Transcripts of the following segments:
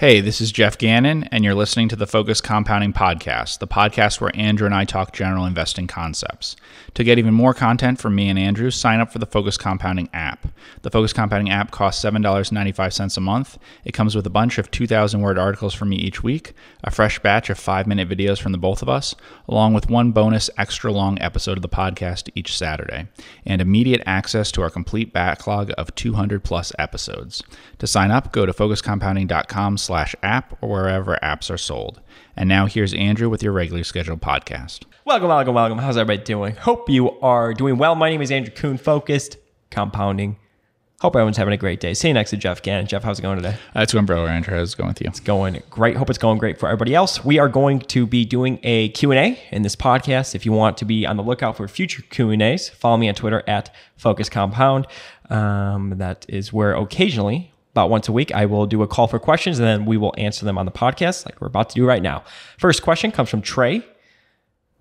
Hey, this is Geoff Gannon, and you're listening to the Focused Compounding Podcast, the podcast where Andrew and I talk general investing concepts. To get even more content from me and Andrew, sign up for the Focused Compounding app. The Focused Compounding app costs $7.95 a month. It comes with a bunch of 2,000 word articles from me each week, a fresh batch of five minute videos from the both of us, along with one bonus extra long episode of the podcast each Saturday, and immediate access to our complete backlog of 200 plus episodes. To sign up, go to focusedcompounding.com slash app or wherever apps are sold. And now here's Andrew with your regularly scheduled podcast. Welcome, welcome, welcome. How's everybody doing? Hope you are doing well. My name is Andrew Kuhn, focused compounding. Hope everyone's having a great day. Sitting next to Geoff Gannon. Geoff, how's it going today? That's going, bro. Andrew, how's it going with you? It's going great. Hope it's going great for everybody else. We are going to be doing a Q&A in this podcast. If you want to be on the lookout for future Q&As, follow me on Twitter at Focused Compound. Um, that is where occasionally about once a week, I will do a call for questions and then we will answer them on the podcast like we're about to do right now. First question comes from Trey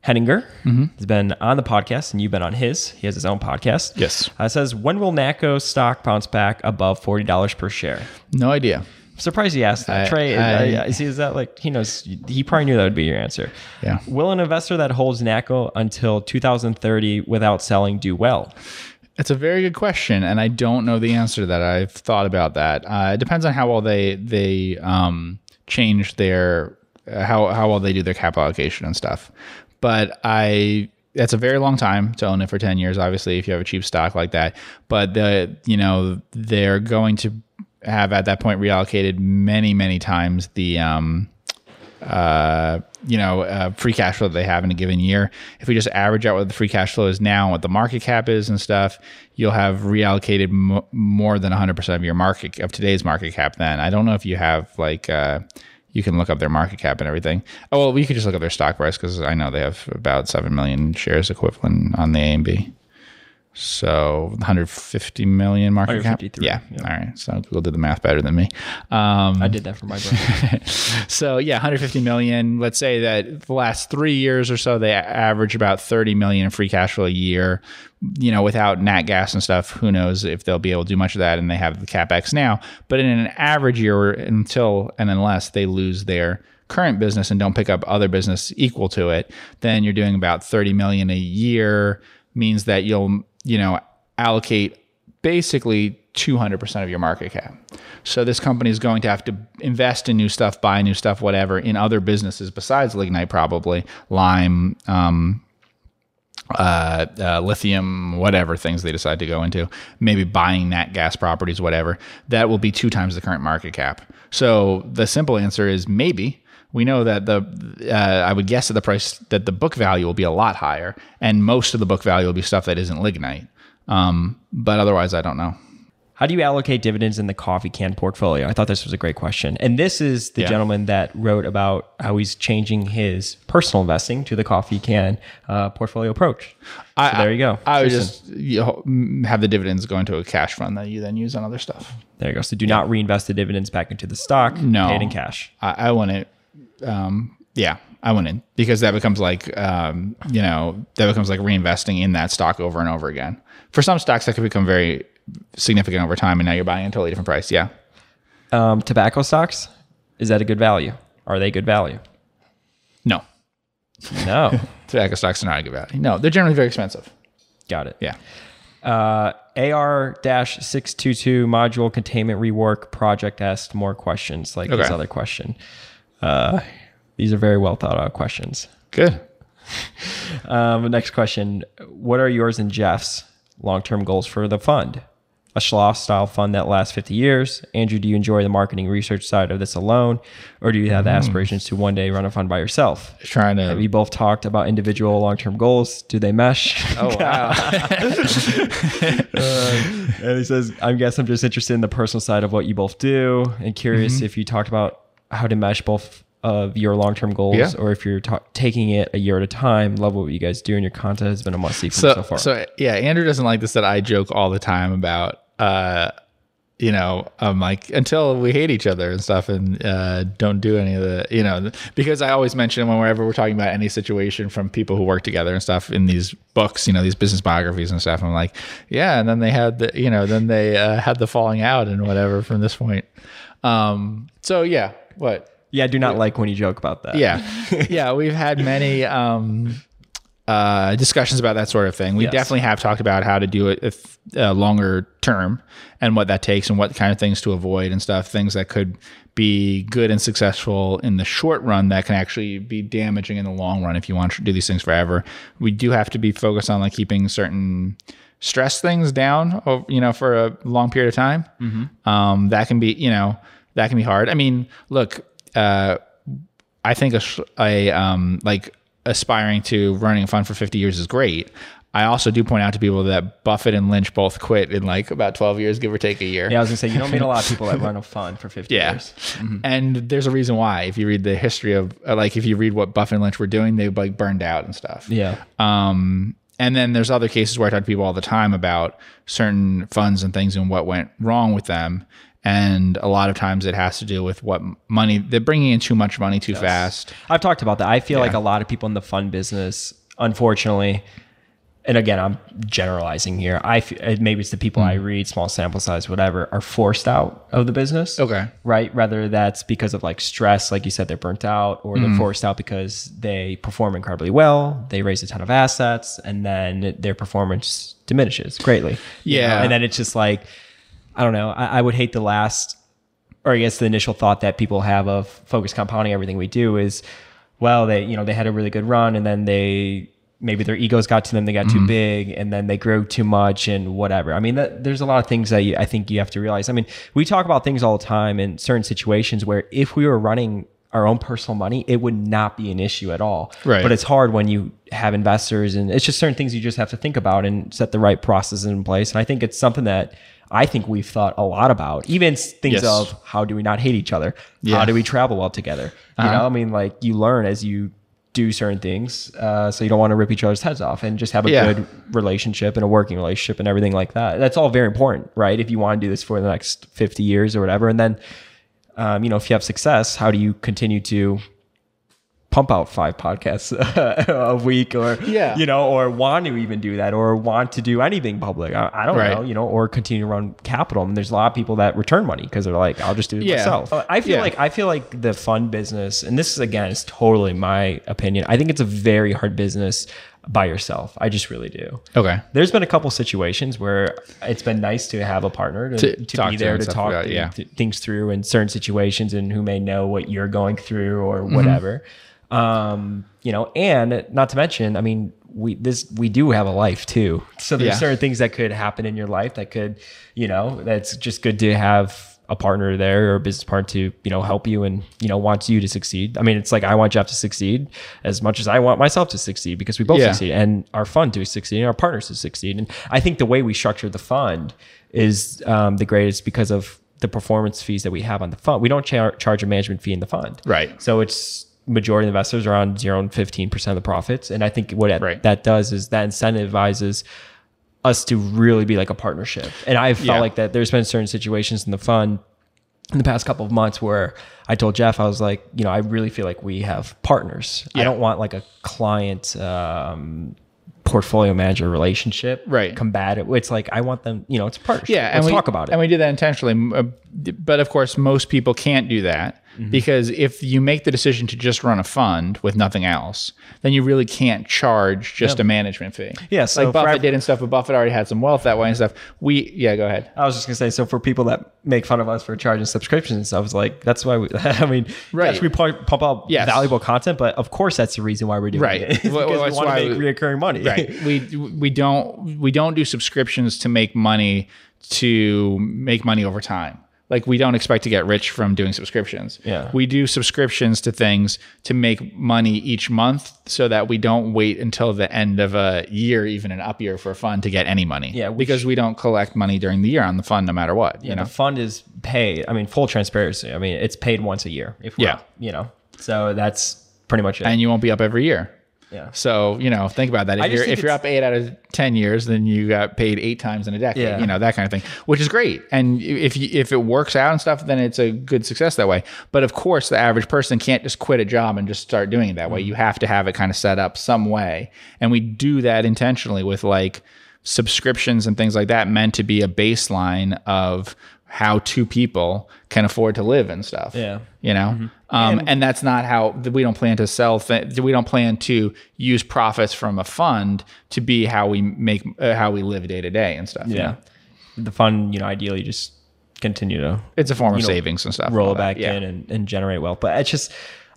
Henninger. Mm-hmm. He's been on the podcast and you've been on his. He has his own podcast. Yes. Uh, it says, when will NACCO stock bounce back above $40 per share? No idea. I'm surprised he asked that. I- Trey, I- I, I see, is that like, he knows, he probably knew that would be your answer. Yeah. Will an investor that holds NACCO until 2030 without selling do well? It's a very good question, and I don't know the answer to that. I've thought about that. Uh, it depends on how well they they um, change their uh, how how well they do their capital allocation and stuff. But I that's a very long time to own it for ten years. Obviously, if you have a cheap stock like that, but the you know they're going to have at that point reallocated many many times the um, uh, you know, uh, free cash flow that they have in a given year. If we just average out what the free cash flow is now and what the market cap is and stuff, you'll have reallocated m- more than 100% of your market of today's market cap. Then I don't know if you have like uh, you can look up their market cap and everything. Oh well, we could just look up their stock price because I know they have about seven million shares equivalent on the AMB. So 150 million market cap. Yeah. yeah. All right. So Google did the math better than me. Um, I did that for my brother. so yeah, 150 million. Let's say that the last three years or so, they average about 30 million in free cash flow a year. You know, without nat gas and stuff, who knows if they'll be able to do much of that? And they have the capex now. But in an average year, until and unless they lose their current business and don't pick up other business equal to it, then you're doing about 30 million a year. Means that you'll you know allocate basically 200% of your market cap. So this company is going to have to invest in new stuff, buy new stuff, whatever, in other businesses besides Lignite, probably Lime, um, uh, uh, lithium, whatever things they decide to go into, maybe buying nat gas properties, whatever. That will be two times the current market cap. So the simple answer is maybe. We know that the uh, I would guess that the price that the book value will be a lot higher, and most of the book value will be stuff that isn't lignite. Um, but otherwise, I don't know. How do you allocate dividends in the coffee can portfolio? I thought this was a great question. And this is the Yeah. gentleman that wrote about how he's changing his personal investing to the coffee can uh, portfolio approach. So there you go. I would just you know, mm, have the dividends go into a cash fund that you then use on other stuff. there you go. So do not reinvest the dividends back into the stock. No. Pay it in cash. I, I wouldn't. Um, yeah, I went in because that becomes like um, you know that becomes like reinvesting in that stock over and over again. For some stocks, that could become very significant over time, and now you're buying at a totally different price. Yeah, Um, tobacco stocks, is that a good value? Are they good value? no, No. tobacco stocks are not a good value. No, they're generally very expensive. Got it. Yeah. Uh, AR-622 module containment rework project asked more questions like this other question. Uh, these are very well thought out questions. Good. Um, next question. What are yours and Jeff's long-term goals for the fund? A Schloss style fund that lasts 50 years. Andrew, do you enjoy the marketing research side of this alone? Or do you have the aspirations to one day run a fund by yourself? Trying to. Have you both talked about individual long-term goals? Do they mesh? oh wow. And he says, I guess I'm just interested in the personal side of what you both do and curious Mm-hmm. if you talked about how to mesh both of your long term goals Yeah. or if you're ta- taking it a year at a time. Love what you guys do and your content has been a must see so, so far. so yeah, Andrew doesn't like this that I joke all the time about, uh, you know, I'm like until we hate each other and stuff, and uh, don't do any of the, you know, because I always mention whenever we're talking about any situation from people who work together and stuff in these books, you know, these business biographies and stuff. I'm like, yeah, and then they had the, you know, then they uh, had the falling out and whatever from this point. Um, so yeah, What? Yeah, I do not like when you joke about that. Yeah, yeah. We've had many um, uh, discussions about that sort of thing. We Yes. definitely have talked about how to do it if, uh, longer term and what that takes and what kind of things to avoid and stuff. Things that could be good and successful in the short run that can actually be damaging in the long run if you want to do these things forever. We do have to be focused on like keeping certain stress things down, you know, for a long period of time. Um, that can be, you know, that can be hard. I mean, look, uh, I think a, a um, like aspiring to running a fund for 50 years is great. I also do point out to people that Buffett and Lynch both quit in like about 12 years, give or take a year. Yeah, I was gonna say you don't meet a lot of people that run a fund for 50 Yeah. years. And there's a reason why. If you read the history of, uh, like, if you read what Buffett and Lynch were doing, they like burned out and stuff. Yeah. Um, and then there's other cases where I talk to people all the time about certain funds and things and what went wrong with them. And a lot of times it has to do with what money they're bringing in too much money too fast. I've talked about that. I feel like a lot of people in the fund business, unfortunately, and again, I'm generalizing here. I f- uh, maybe it's the people Hmm. I read, small sample size, whatever, are forced out of the business. Okay. Right. Rather that's because of like stress, like you said, they're burnt out, or Hmm. they're forced out because they perform incredibly well, they raise a ton of assets, and then their performance diminishes greatly. you Yeah. know? And then it's just like, I don't know. I, I would hate the last or I guess the initial thought that people have of focused compounding everything we do is, well, they you know they had a really good run and then they maybe their egos got to them, they got too mm-hmm. big, and then they grew too much and whatever. I mean, that, there's a lot of things that you, I think you have to realize. I mean, we talk about things all the time in certain situations where if we were running our own personal money, it would not be an issue at all. Right. But it's hard when you have investors, and it's just certain things you just have to think about and set the right processes in place. And I think it's something that I think we've thought a lot about, even things Yes. of how do we not hate each other? Yeah. How do we travel well together? You know, I mean, like you learn as you do certain things, uh, so you don't want to rip each other's heads off, and just have a Yeah. good relationship and a working relationship and everything like that. That's all very important, right? If you want to do this for the next fifty years or whatever, and then, um, you know, if you have success, how do you continue to pump out five podcasts a week or Yeah. you know or want to even do that or want to do anything public i, I don't Right. know you know or continue to run capital and there's a lot of people that return money because they're like i'll just do it Yeah. myself Uh, i feel Yeah. like i feel like the fund business and this is again is totally my opinion i think it's a very hard business by yourself i just really do Okay. there's been a couple situations where it's been nice to have a partner to, To to, be there to talk about, yeah. th- things through in certain situations and who may know what you're going through or Mm-hmm. whatever. Um, you know, and not to mention, I mean, we this we do have a life too. So there's Yeah. certain things that could happen in your life that could, you know, that's just good to have a partner there or a business partner to, you know, help you and, you know, wants you to succeed. I mean, it's like I want Geoff to succeed as much as I want myself to succeed because we both Yeah. succeed and our fund to succeed and our partners to succeed. And I think the way we structure the fund is um, the greatest because of the performance fees that we have on the fund. We don't char- charge a management fee in the fund. Right. So it's majority of investors are on zero and 15% of the profits. And I think what Right. that does is that incentivizes us to really be like a partnership. And I've felt Yeah. like that there's been certain situations in the fund in the past couple of months where I told Geoff, I was like, you know, I really feel like we have partners. I don't want like a client um, portfolio manager relationship. Right. Combative. It's like, I want them, you know, it's a partnership. Yeah, Let's and we, talk about it. And we do that intentionally. Uh, But of course, most people can't do that Mm-hmm. because if you make the decision to just run a fund with nothing else, then you really can't charge just a management fee. Yeah, so like Buffett did and stuff. But Buffett already had some wealth that way and stuff. We, yeah, go ahead. I was just gonna say, so for people that make fun of us for charging subscriptions and stuff, it's like that's why we. I mean, Right. yes, we pump, out Yes. valuable content, but of course that's the reason why we're doing Right. it. Well, because that's we want to make we- reoccurring money. right we we don't we don't do subscriptions to make money to make money over time like we don't expect to get rich from doing subscriptions Yeah. we do subscriptions to things to make money each month so that we don't wait until the end of a year even an up year for a fund to get any money Yeah, which- because we don't collect money during the year on the fund no matter what you You know the fund is paid. I mean, full transparency. I mean, it's paid once a year. If Yeah. you know, so that's pretty much it. and you won't be up every year yeah. So you know, think about that. If you're if you're up eight out of ten years, then you got paid eight times in a decade. Yeah. You know that kind of thing, which is great. And if you, if it works out and stuff, then it's a good success that way. But of course, the average person can't just quit a job and just start doing it that Mm. way. You have to have it kind of set up some way, and we do that intentionally with like subscriptions and things like that, meant to be a baseline of how two people can afford to live and stuff. Yeah. You know, um, and, that's not how we don't plan to sell. Th- we don't plan to use profits from a fund to be how we make uh, how we live day to day and stuff. you Yeah. know? The fund, you know, ideally just continue to it's a form of know, savings and stuff. roll it back in and, and generate wealth. But it's just,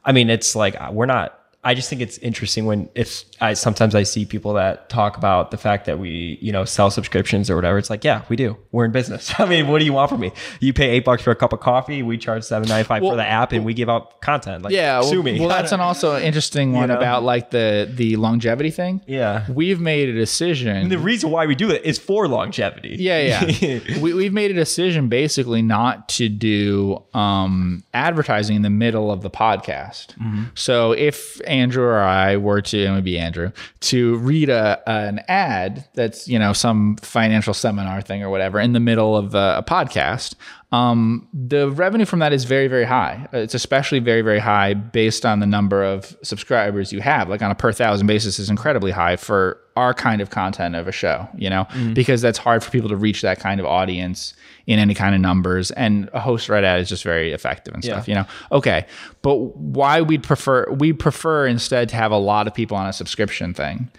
I mean, it's like uh, we're not. I just think it's interesting when if I sometimes I see people that talk about the fact that we you know sell subscriptions or whatever. It's like, yeah, we do. We're in business. I mean, what do you want from me? You pay eight bucks for a cup of coffee. We charge seven ninety five for the app, and we give out content. Like, Yeah, sue well, me. well, that's an also interesting one know? about like the the longevity thing. yeah. We've made a decision. And The reason why we do it is for longevity. Yeah, yeah. we, we've made a decision basically not to do um, advertising in the middle of the podcast. So if Andrew or I were to, and it would be Andrew, to read a an ad that's you know some financial seminar thing or whatever in the middle of a, a podcast. Um, the revenue from that is very, very high. It's especially very, very high based on the number of subscribers you have. Like on a per thousand basis is incredibly high for our kind of content of a show, you know, because that's hard for people to reach that kind of audience in any kind of numbers. And a host right ad is just very effective and stuff, you know. Okay. But why we'd prefer we prefer instead to have a lot of people on a subscription thing.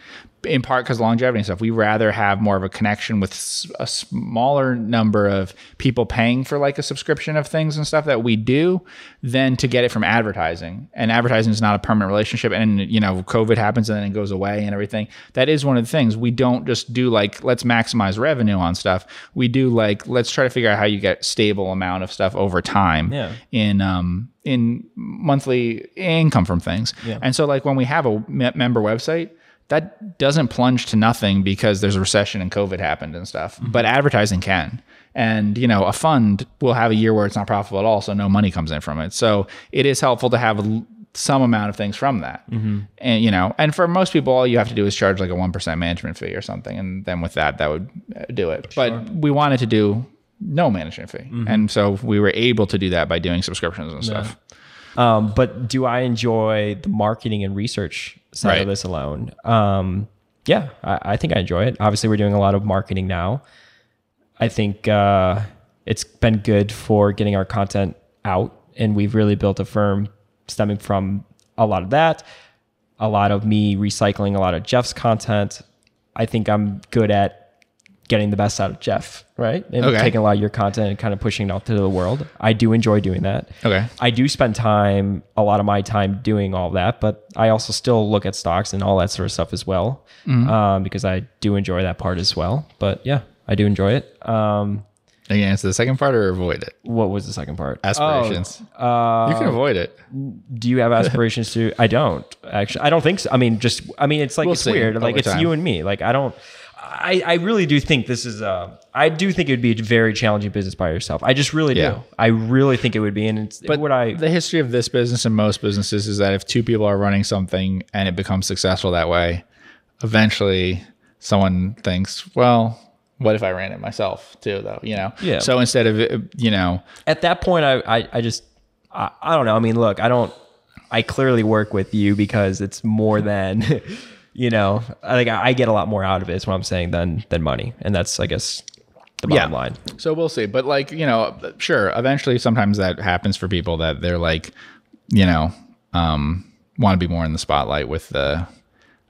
In part because longevity and stuff, we rather have more of a connection with a smaller number of people paying for like a subscription of things and stuff that we do than to get it from advertising. And advertising is not a permanent relationship. And you know, COVID happens and then it goes away and everything. That is one of the things we don't just do like let's maximize revenue on stuff. We do like let's try to figure out how you get stable amount of stuff over time Yeah. in um in monthly income from things. Yeah. And so like when we have a member website that doesn't plunge to nothing because there's a recession and COVID happened and stuff. But advertising can. And you know, a fund will have a year where it's not profitable at all, so no money comes in from it. So it is helpful to have a some amount of things from that. And you know, and for most people, all you have to do is charge like a one percent management fee or something, and then with that, that would uh, do it. But we wanted to do no management fee, and so we were able to do that by doing subscriptions and stuff. Um, but do I enjoy the marketing and research side Right. of this alone? Um, yeah, I, I think I enjoy it. Obviously, we're doing a lot of marketing now. I think uh, it's been good for getting our content out, and we've really built a firm stemming from a lot of that, a lot of me recycling a lot of Geoff's content. I think I'm good at getting the best out of Geoff, right? And Okay. taking a lot of your content and kind of pushing it out to the world. I do enjoy doing that. Okay. I do spend time, a lot of my time doing all that, but I also still look at stocks and all that sort of stuff as well, um, because I do enjoy that part as well. But yeah, I do enjoy it. Um, Are you answer the second part or avoid it? what was the second part? Aspirations. Uh, you can avoid it. do you have aspirations to? I don't actually. I don't think so. I mean, just I mean, it's like We'll it's weird. Like it's time. you and me. Like I don't. I, I really do think this is uh I do think it would be a very challenging business by yourself. I just really Yeah. do. I really think it would be, and it's But would I the history of this business and most businesses is that if two people are running something and it becomes successful that way, eventually someone thinks, well, what if I ran it myself too, though? You know? Yeah. So instead of, you know, at that point I I, I just I, I don't know. I mean, look, I don't I clearly work with you because it's more than you know, I think I, I get a lot more out of it is what I'm saying than than money. And that's I guess the bottom Yeah. line. So we'll see. But like, you know, sure, eventually sometimes that happens for people that they're like, you know, um, want to be more in the spotlight with the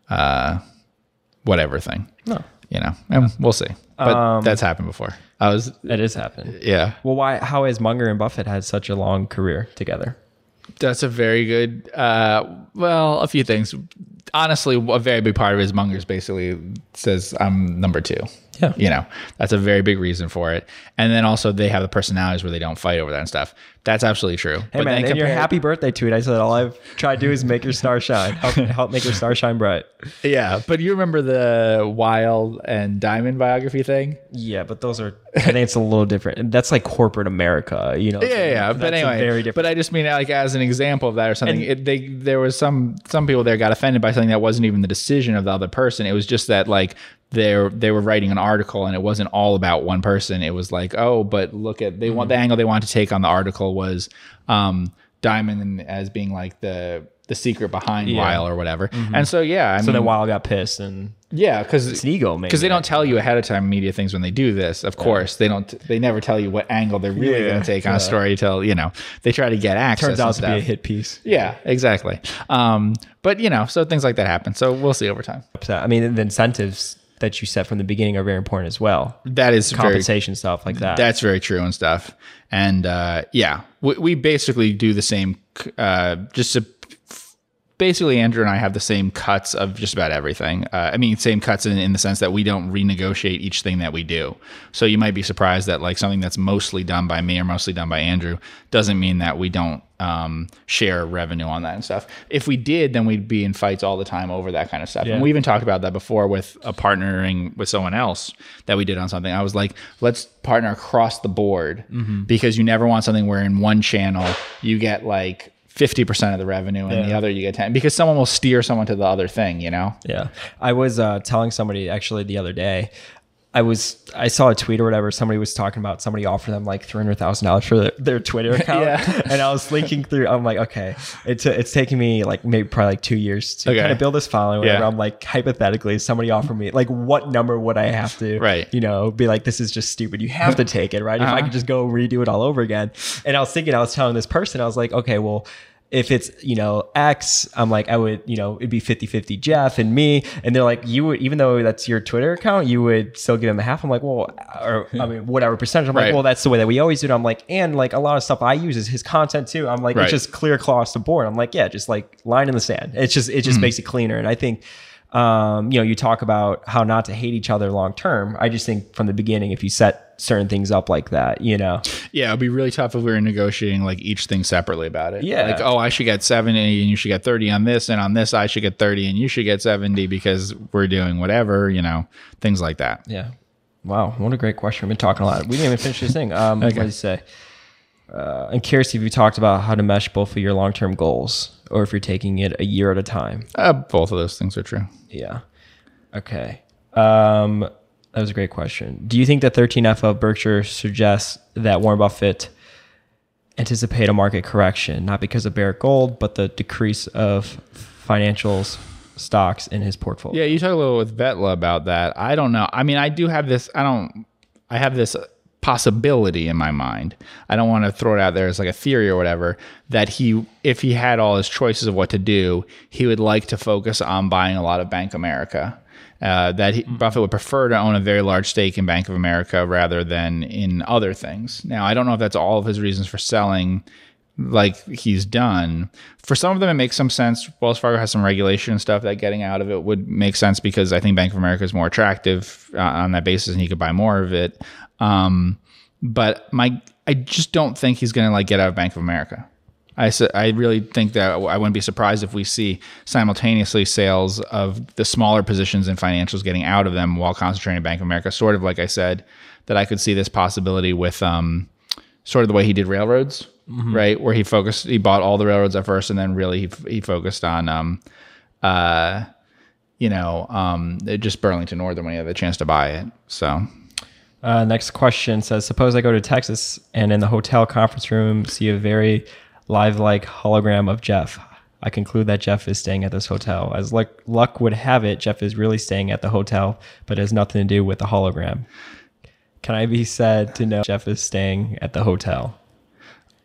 uh whatever thing. No. You know. And we'll see. But that's happened before. I was That is happened. yeah. Well, why? How has Munger and Buffett had such a long career together? That's a very good uh well, a few things. Honestly, a very big part of it is Munger's basically says I'm number two. Yeah. You know, that's a very big reason for it. And then also they have the personalities where they don't fight over that and stuff. That's absolutely true. Hey man, in your happy birthday tweet, I said all I've tried to do is make your star shine, help, help make your star shine bright. Yeah, but you remember the Weill and Dimon biography thing? Yeah, but those are. I think it's a little different. And That's like corporate America, you know. Yeah, yeah. But anyway, very different. but I just mean like as an example of that or something. it, they there was some some people there got offended by something that wasn't even the decision of the other person. It was just that like they they were writing an article and it wasn't all about one person. It was like oh, but look at they want the angle they want to take on the article was um Dimon as being like the the secret behind Yeah. Weill or whatever. And so yeah, I So mean, then Weill got pissed and yeah, because it's an ego, because they don't tell you ahead of time media things when they do this. Of course, they don't. They never tell you what angle they're really Yeah, going to take on yeah. a story. Till you know they try to get access. turns out to be a hit piece. Yeah, exactly. Um, but you know, so things like that happen. So we'll see over time. I mean, the incentives that you set from the beginning are very important as well. That is very Compensation stuff like that. That's very true and stuff. And uh, yeah, we, we basically do the same. Uh, just to, basically, Andrew and I have the same cuts of just about everything. Uh, I mean, same cuts in, in the sense that we don't renegotiate each thing that we do. So you might be surprised that like something that's mostly done by me or mostly done by Andrew doesn't mean that we don't um, share revenue on that and stuff. If we did, then we'd be in fights all the time over that kind of stuff. Yeah. And we even talked about that before with a partnering with someone else that we did on something. I was like, let's partner across the board because you never want something where in one channel you get like 50% of the revenue and the other you get 10 because someone will steer someone to the other thing, you know? Yeah. I was uh, telling somebody actually the other day. I was I saw a tweet or whatever. Somebody was talking about somebody offered them like three hundred thousand dollars for their, their Twitter account, Yeah. and I was linking through. I'm like, okay, it's it's taking me like maybe probably like two years to Okay. kind of build this following. Yeah. I'm like, hypothetically, somebody offered me like, what number would I have to, Right. You know, be like, this is just stupid. You have to take it, right? If I Uh-huh. could just go redo it all over again. And I was thinking, I was telling this person, I was like, okay, well if it's you know x i'm like i would you know it'd be 50 50 geoff and me. And they're like you would even though that's your twitter account you would still give him a half. I'm like well or i hmm. mean whatever percentage. I'm Right. like well that's the way that we always do it. I'm like and like a lot of stuff i use is his content too. I'm like Right. it's just clear across the board. I'm like yeah just like line in the sand. It's just it just hmm. makes it cleaner. And i think um, you know, you talk about how not to hate each other long term. I just think from the beginning, if you set certain things up like that, you know, Yeah, it'd be really tough if we were negotiating like each thing separately about it. Yeah. Like, oh, I should get 70 and you should get 30 on this, and on this I should get 30 and you should get 70 because we're doing whatever, you know, things like that. Yeah. Wow, what a great question. We've been talking a lot. We didn't even finish this thing. Um, What did you say? Uh, I'm curious if you talked about how to mesh both of your long term goals or if you're taking it a year at a time. Uh, both of those things are true. Yeah. Okay. Um, that was a great question. Do you think that 13F of Berkshire suggests that Warren Buffett anticipate a market correction, not because of Barrick Gold, but the decrease of financials stocks in his portfolio? Yeah, you talk a little with Vetla about that. I don't know. I mean, I do have this. I don't. I have this possibility in my mind. I don't want to throw it out there as like a theory or whatever. That he, if he had all his choices of what to do, he would like to focus on buying a lot of Bank America. Uh, that he, Buffett would prefer to own a very large stake in Bank of America rather than in other things. Now, I don't know if that's all of his reasons for selling like he's done. For some of them, it makes some sense. Wells Fargo has some regulation and stuff that getting out of it would make sense because I think Bank of America is more attractive uh, on that basis, and he could buy more of it. Um, but my, I just don't think he's going to like get out of Bank of America. I su- I really think that I wouldn't be surprised if we see simultaneously sales of the smaller positions in financials getting out of them while concentrating Bank of America. Sort of like I said, that I could see this possibility with um, sort of the way he did railroads, right? Where he focused, he bought all the railroads at first, and then really he, he focused on, um, uh, you know, um, just Burlington Northern when he had the chance to buy it. So Uh, next question says Suppose I go to Texas and in the hotel conference room see a very live like hologram of Geoff. I conclude that Geoff is staying at this hotel. As luck, luck would have it, Geoff is really staying at the hotel, but has nothing to do with the hologram. Can I be said to know Geoff is staying at the hotel?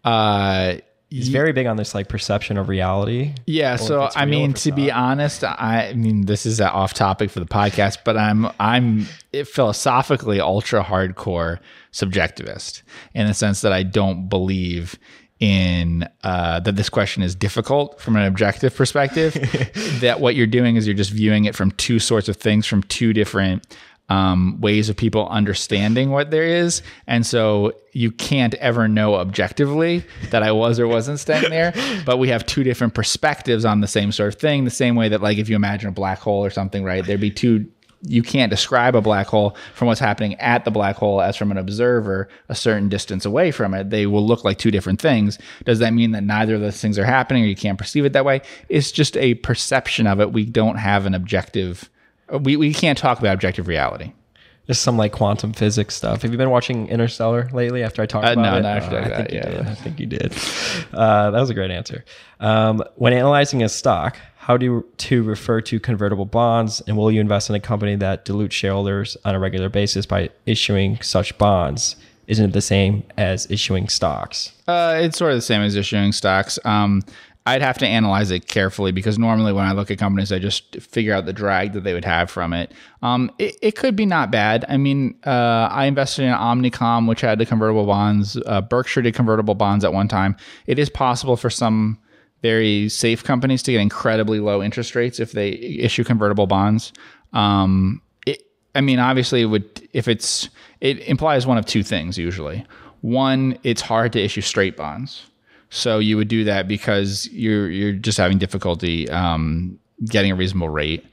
uh, He's very big on this like perception of reality. Yeah, so I mean, to be honest, I, I mean, this is off topic for the podcast, but I'm I'm philosophically ultra hardcore subjectivist in the sense that I don't believe in uh, that this question is difficult from an objective perspective. that what you're doing is you're just viewing it from two sorts of things from two different um, ways of people understanding what there is. And so you can't ever know objectively that I was or wasn't staying there, but we have two different perspectives on the same sort of thing. The same way that, like, if you imagine a black hole or something, right, there'd be two. You can't describe a black hole from what's happening at the black hole as from an observer a certain distance away from it. They will look like two different things. Does that mean that neither of those things are happening or you can't perceive it that way? It's just a perception of it. We don't have an objective we, we can't talk about objective reality. There's some like quantum physics stuff. Have you been watching Interstellar lately? After I talked Uh, about no, it, not after Uh, that, I think you yeah. did. I think you did. Uh, that was a great answer. Um, when analyzing a stock, how do you to refer to convertible bonds, and will you invest in a company that dilutes shareholders on a regular basis by issuing such bonds? Isn't it the same as issuing stocks? Uh, it's sort of the same as issuing stocks. Um, I'd have to analyze it carefully because normally when I look at companies, I just figure out the drag that they would have from it. Um, it, it could be not bad. I mean, uh, I invested in Omnicom, which had the convertible bonds. Uh, Berkshire did convertible bonds at one time. It is possible for some very safe companies to get incredibly low interest rates if they issue convertible bonds. Um, it, I mean, obviously, it would if it's it implies one of two things usually. One, it's hard to issue straight bonds, so you would do that because you're you're just having difficulty um, getting a reasonable rate,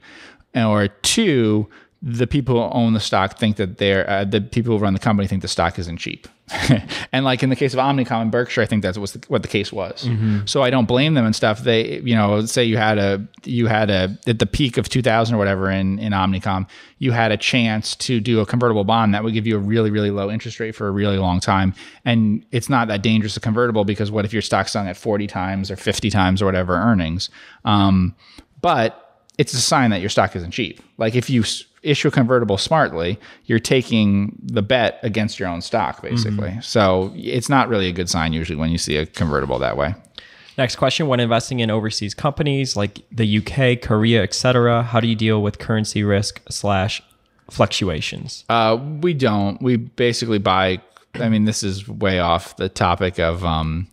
or two, the people who own the stock think that they're uh, the people who run the company think the stock isn't cheap. and like in the case of Omnicom and Berkshire, I think that's what's the, what the case was. So I don't blame them and stuff. They, you know, say you had a you had a at the peak of 2000 or whatever in in Omnicom, you had a chance to do a convertible bond that would give you a really really low interest rate for a really long time, and it's not that dangerous a convertible because what if your stock's selling at 40 times or 50 times or whatever earnings? Um, but it's a sign that your stock isn't cheap. Like if you issue a convertible smartly, you're taking the bet against your own stock, basically. So it's not really a good sign usually when you see a convertible that way. Next question: When investing in overseas companies like the UK, Korea, etc., how do you deal with currency risk slash fluctuations? Uh, we don't. We basically buy. I mean, this is way off the topic of um,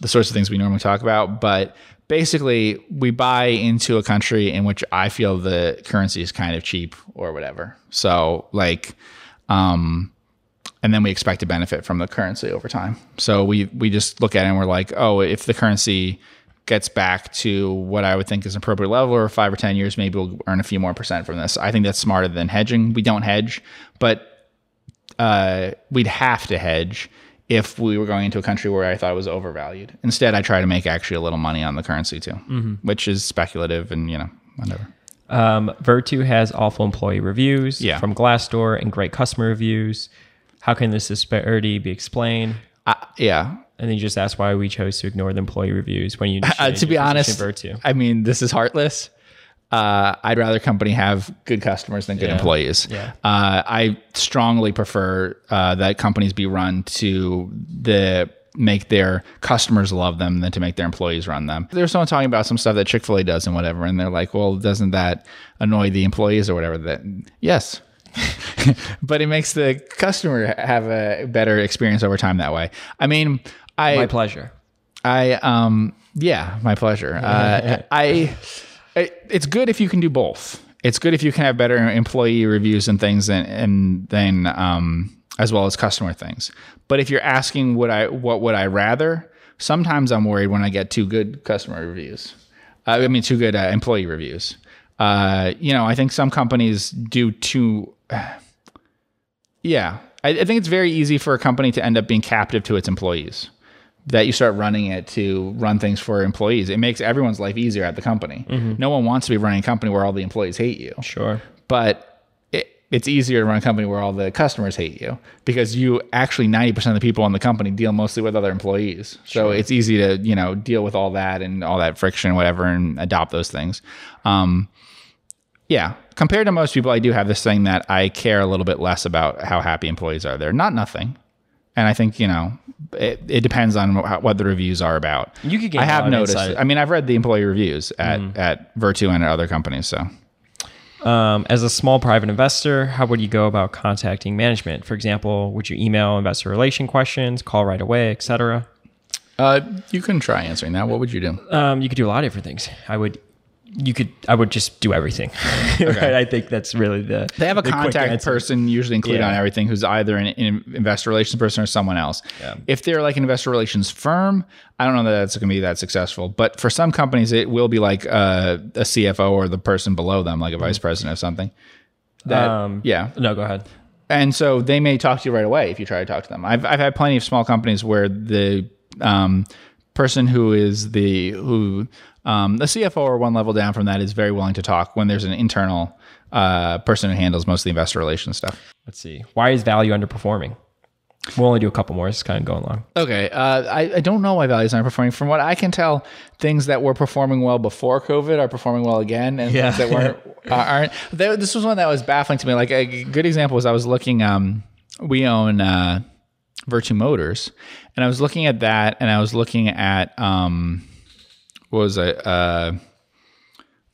the sorts of things we normally talk about, but basically, we buy into a country in which I feel the currency is kind of cheap or whatever. So, like, um, and then we expect to benefit from the currency over time. So we we just look at it and we're like, oh, if the currency gets back to what I would think is an appropriate level or five or ten years, maybe we'll earn a few more percent from this. I think that's smarter than hedging. We don't hedge, but uh, we'd have to hedge if we were going into a country where I thought it was overvalued. Instead, I try to make actually a little money on the currency too, which is speculative and you know whatever. Um, Vertu has awful employee reviews Yeah. from Glassdoor and great customer reviews. How can this disparity be explained? Uh, yeah, And then you just ask why we chose to ignore the employee reviews when you uh, to be honest, in Vertu. I mean, this is heartless. Uh, I'd rather company have good customers than good Yeah. employees. Yeah. Uh, I strongly prefer uh, that companies be run to the make their customers love them than to make their employees run them. There's someone talking about some stuff that Chick Fil A does and whatever, and they're like, "Well, doesn't that annoy the employees or whatever?" That yes. but it makes the customer have a better experience over time that way. I mean, I My pleasure. I um yeah, my pleasure. Uh, I it's good if you can do both. It's good if you can have better employee reviews and things and and then um as well as customer things. But if you're asking what I what would I rather, sometimes I'm worried when I get too good customer reviews. Uh, I mean too good uh, employee reviews. Uh, you know, I think some companies do too yeah, I, I think it's very easy for a company to end up being captive to its employees. That you start running it to run things for employees. It makes everyone's life easier at the company. No one wants to be running a company where all the employees hate you, Sure. but it, it's easier to run a company where all the customers hate you because you actually 90% of the people in the company deal mostly with other employees. So it's easy to, you know, deal with all that and all that friction, whatever, and adopt those things. Um, yeah, compared to most people, I do have this thing that I care a little bit less about how happy employees are there. Not nothing, and I think you know it, it depends on how, what the reviews are about. You could gain I have noticed. insight. I mean, I've read the employee reviews at at Vertu and at other companies. So Um, as a small private investor, how would you go about contacting management? For example, would you email investor relation questions, call right away, etc.? uh, you can try answering that. What would you do? Um, you could do a lot of different things. I would, you could, I would just do everything. right? I think that's really the. They have a the contact person usually included Yeah. on everything who's either an, an investor relations person or someone else. Yeah. If they're like an investor relations firm, I don't know that that's going to be that successful. But for some companies, it will be like uh, a CFO or the person below them, like a vice president of something. That, Um, yeah. No, go ahead. And so they may talk to you right away if you try to talk to them. I've, I've had plenty of small companies where the um, person who is the who um, the CFO or one level down from that is very willing to talk when there's an internal uh, person who handles most of the investor relations stuff. Let's see. Why is value underperforming? We'll only do a couple more. It's kind of going long. Okay. Uh, I, I don't know why values aren't performing. From what I can tell, things that were performing well before COVID are performing well again, and Yeah. things that weren't aren't. There, this was one that was baffling to me. Like a good example was I was looking. Um, we own uh, Vertu Motors, and I was looking at that, and I was looking at um, what was it? Uh,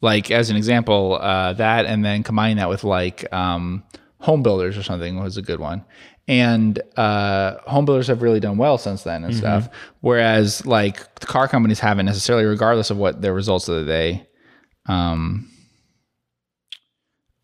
like as an example, uh, that, and then combining that with like um, home builders or something was a good one. And uh, home builders have really done well since then and stuff. Whereas like the car companies haven't necessarily, regardless of what their results of the day, um,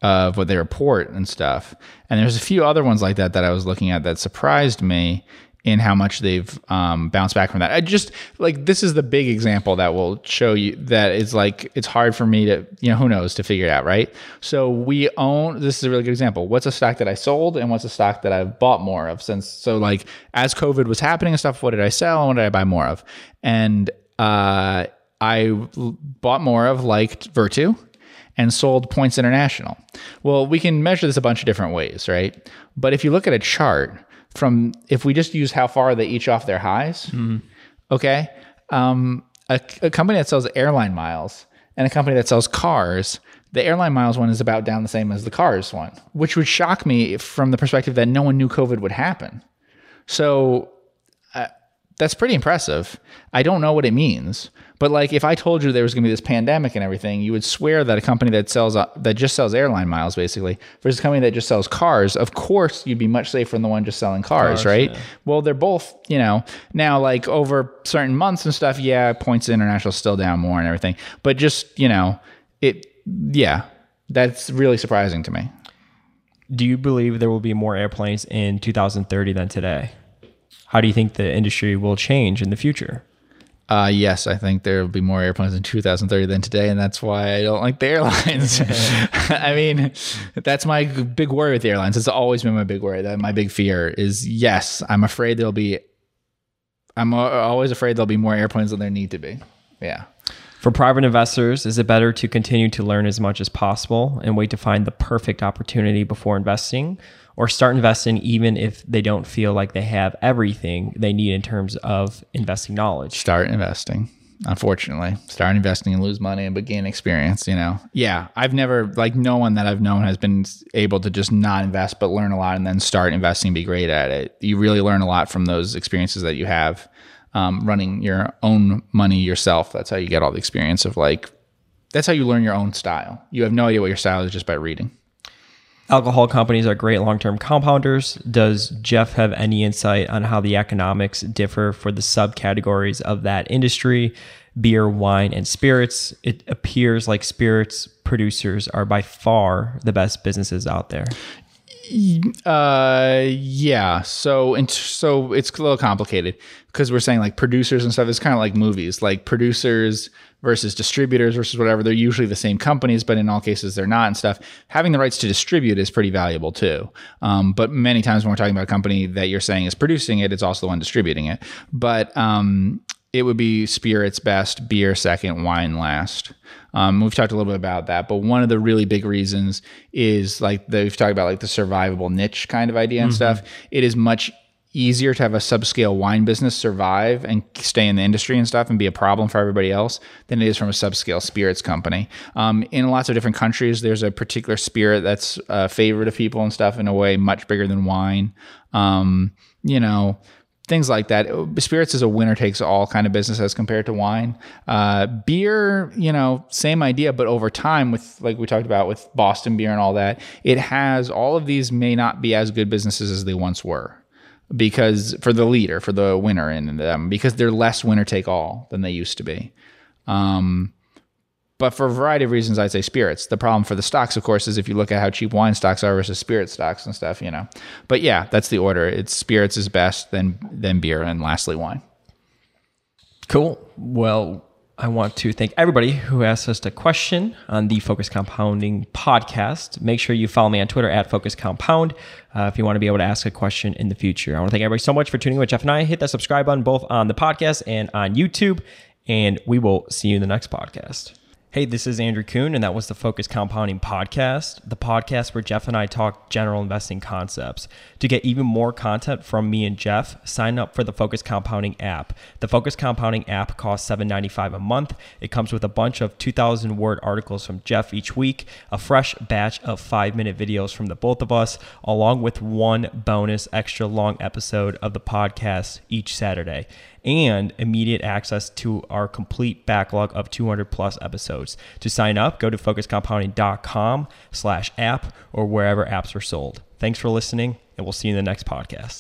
of what they report and stuff. And there's a few other ones like that that I was looking at that surprised me in how much they've um, bounced back from that. I just like this is the big example that will show you that it's like it's hard for me to you know who knows to figure it out, right? So we own this is a really good example. What's a stock that I sold and what's a stock that I've bought more of since so like as COVID was happening and stuff, what did I sell and what did I buy more of? And uh, I bought more of liked Vertu and sold Points International. Well, we can measure this a bunch of different ways, right? But if you look at a chart from, if we just use how far they each off their highs, okay, um, a, a company that sells airline miles and a company that sells cars, the airline miles one is about down the same as the cars one, which would shock me from the perspective that no one knew COVID would happen. So uh, that's pretty impressive. I don't know what it means, but like if I told you there was going to be this pandemic and everything, you would swear that a company that sells uh, that just sells airline miles basically versus a company that just sells cars, of course you'd be much safer than the one just selling cars, right? Well, they're both, you know, now like over certain months and stuff, yeah, points international still down more and everything, but just you know, it, yeah, that's really surprising to me. Do you believe there will be more airplanes in 2030 than today? How do you think the industry will change in the future? Uh, yes, I think there will be more airplanes in 2030 than today, and that's why I don't like the airlines. I mean, that's my big worry with the airlines. It's always been my big worry. That my big fear is yes, I'm afraid there'll be. I'm always afraid there'll be more airplanes than there need to be. Yeah. For private investors, is it better to continue to learn as much as possible and wait to find the perfect opportunity before investing, or start investing even if they don't feel like they have everything they need in terms of investing knowledge? Start investing. Unfortunately, start investing and lose money, but gain experience. You know, yeah. I've never like no one that I've known has been able to just not invest, but learn a lot and then start investing, and be great at it. You really learn a lot from those experiences that you have um, running your own money yourself. That's how you get all the experience of like. That's how you learn your own style. You have no idea what your style is just by reading. Alcohol companies are great long term compounders. Does Geoff have any insight on how the economics differ for the subcategories of that industry? Beer, wine, and spirits. It appears like spirits producers are by far the best businesses out there. Uh, yeah. So, and so it's a little complicated because we're saying like producers and stuff. It's kind of like movies, like producers versus distributors versus whatever. They're usually the same companies, but in all cases they're not and stuff. Having the rights to distribute is pretty valuable too. Um, but many times when we're talking about a company that you're saying is producing it, it's also the one distributing it. But um, it would be spirits best, beer second, wine last. Um, we've talked a little bit about that, but one of the really big reasons is like the, we've talked about like the survivable niche kind of idea and stuff. It is much easier to have a subscale wine business survive and stay in the industry and stuff and be a problem for everybody else than it is from a subscale spirits company. Um, in lots of different countries, there's a particular spirit that's a favorite of people and stuff in a way much bigger than wine. Um, you know, things like that. Spirits is a winner takes all kind of business as compared to wine. Uh, beer, you know, same idea, but over time, with like we talked about with Boston beer and all that, it has all of these may not be as good businesses as they once were because for the leader, for the winner in them, because they're less winner take all than they used to be. Um, but for a variety of reasons, I'd say spirits. The problem for the stocks, of course, is if you look at how cheap wine stocks are versus spirit stocks and stuff, you know. But yeah, that's the order. It's spirits is best, then then beer, and lastly wine. Cool. Well, I want to thank everybody who asked us a question on the Focused Compounding podcast. Make sure you follow me on Twitter at Focused Compound uh, if you want to be able to ask a question in the future. I want to thank everybody so much for tuning in with Geoff and I. Hit that subscribe button both on the podcast and on YouTube, and we will see you in the next podcast. Hey, this is Andrew Kuhn, and that was the Focused Compounding Podcast, the podcast where Geoff and I talk general investing concepts. To get even more content from me and Geoff, sign up for the Focused Compounding app. The Focused Compounding app costs $7.95 a month. It comes with a bunch of 2,000 word articles from Geoff each week, a fresh batch of five minute videos from the both of us, along with one bonus extra long episode of the podcast each Saturday and immediate access to our complete backlog of 200 plus episodes. To sign up, go to focusedcompounding.com slash app or wherever apps are sold. Thanks for listening, and we'll see you in the next podcast.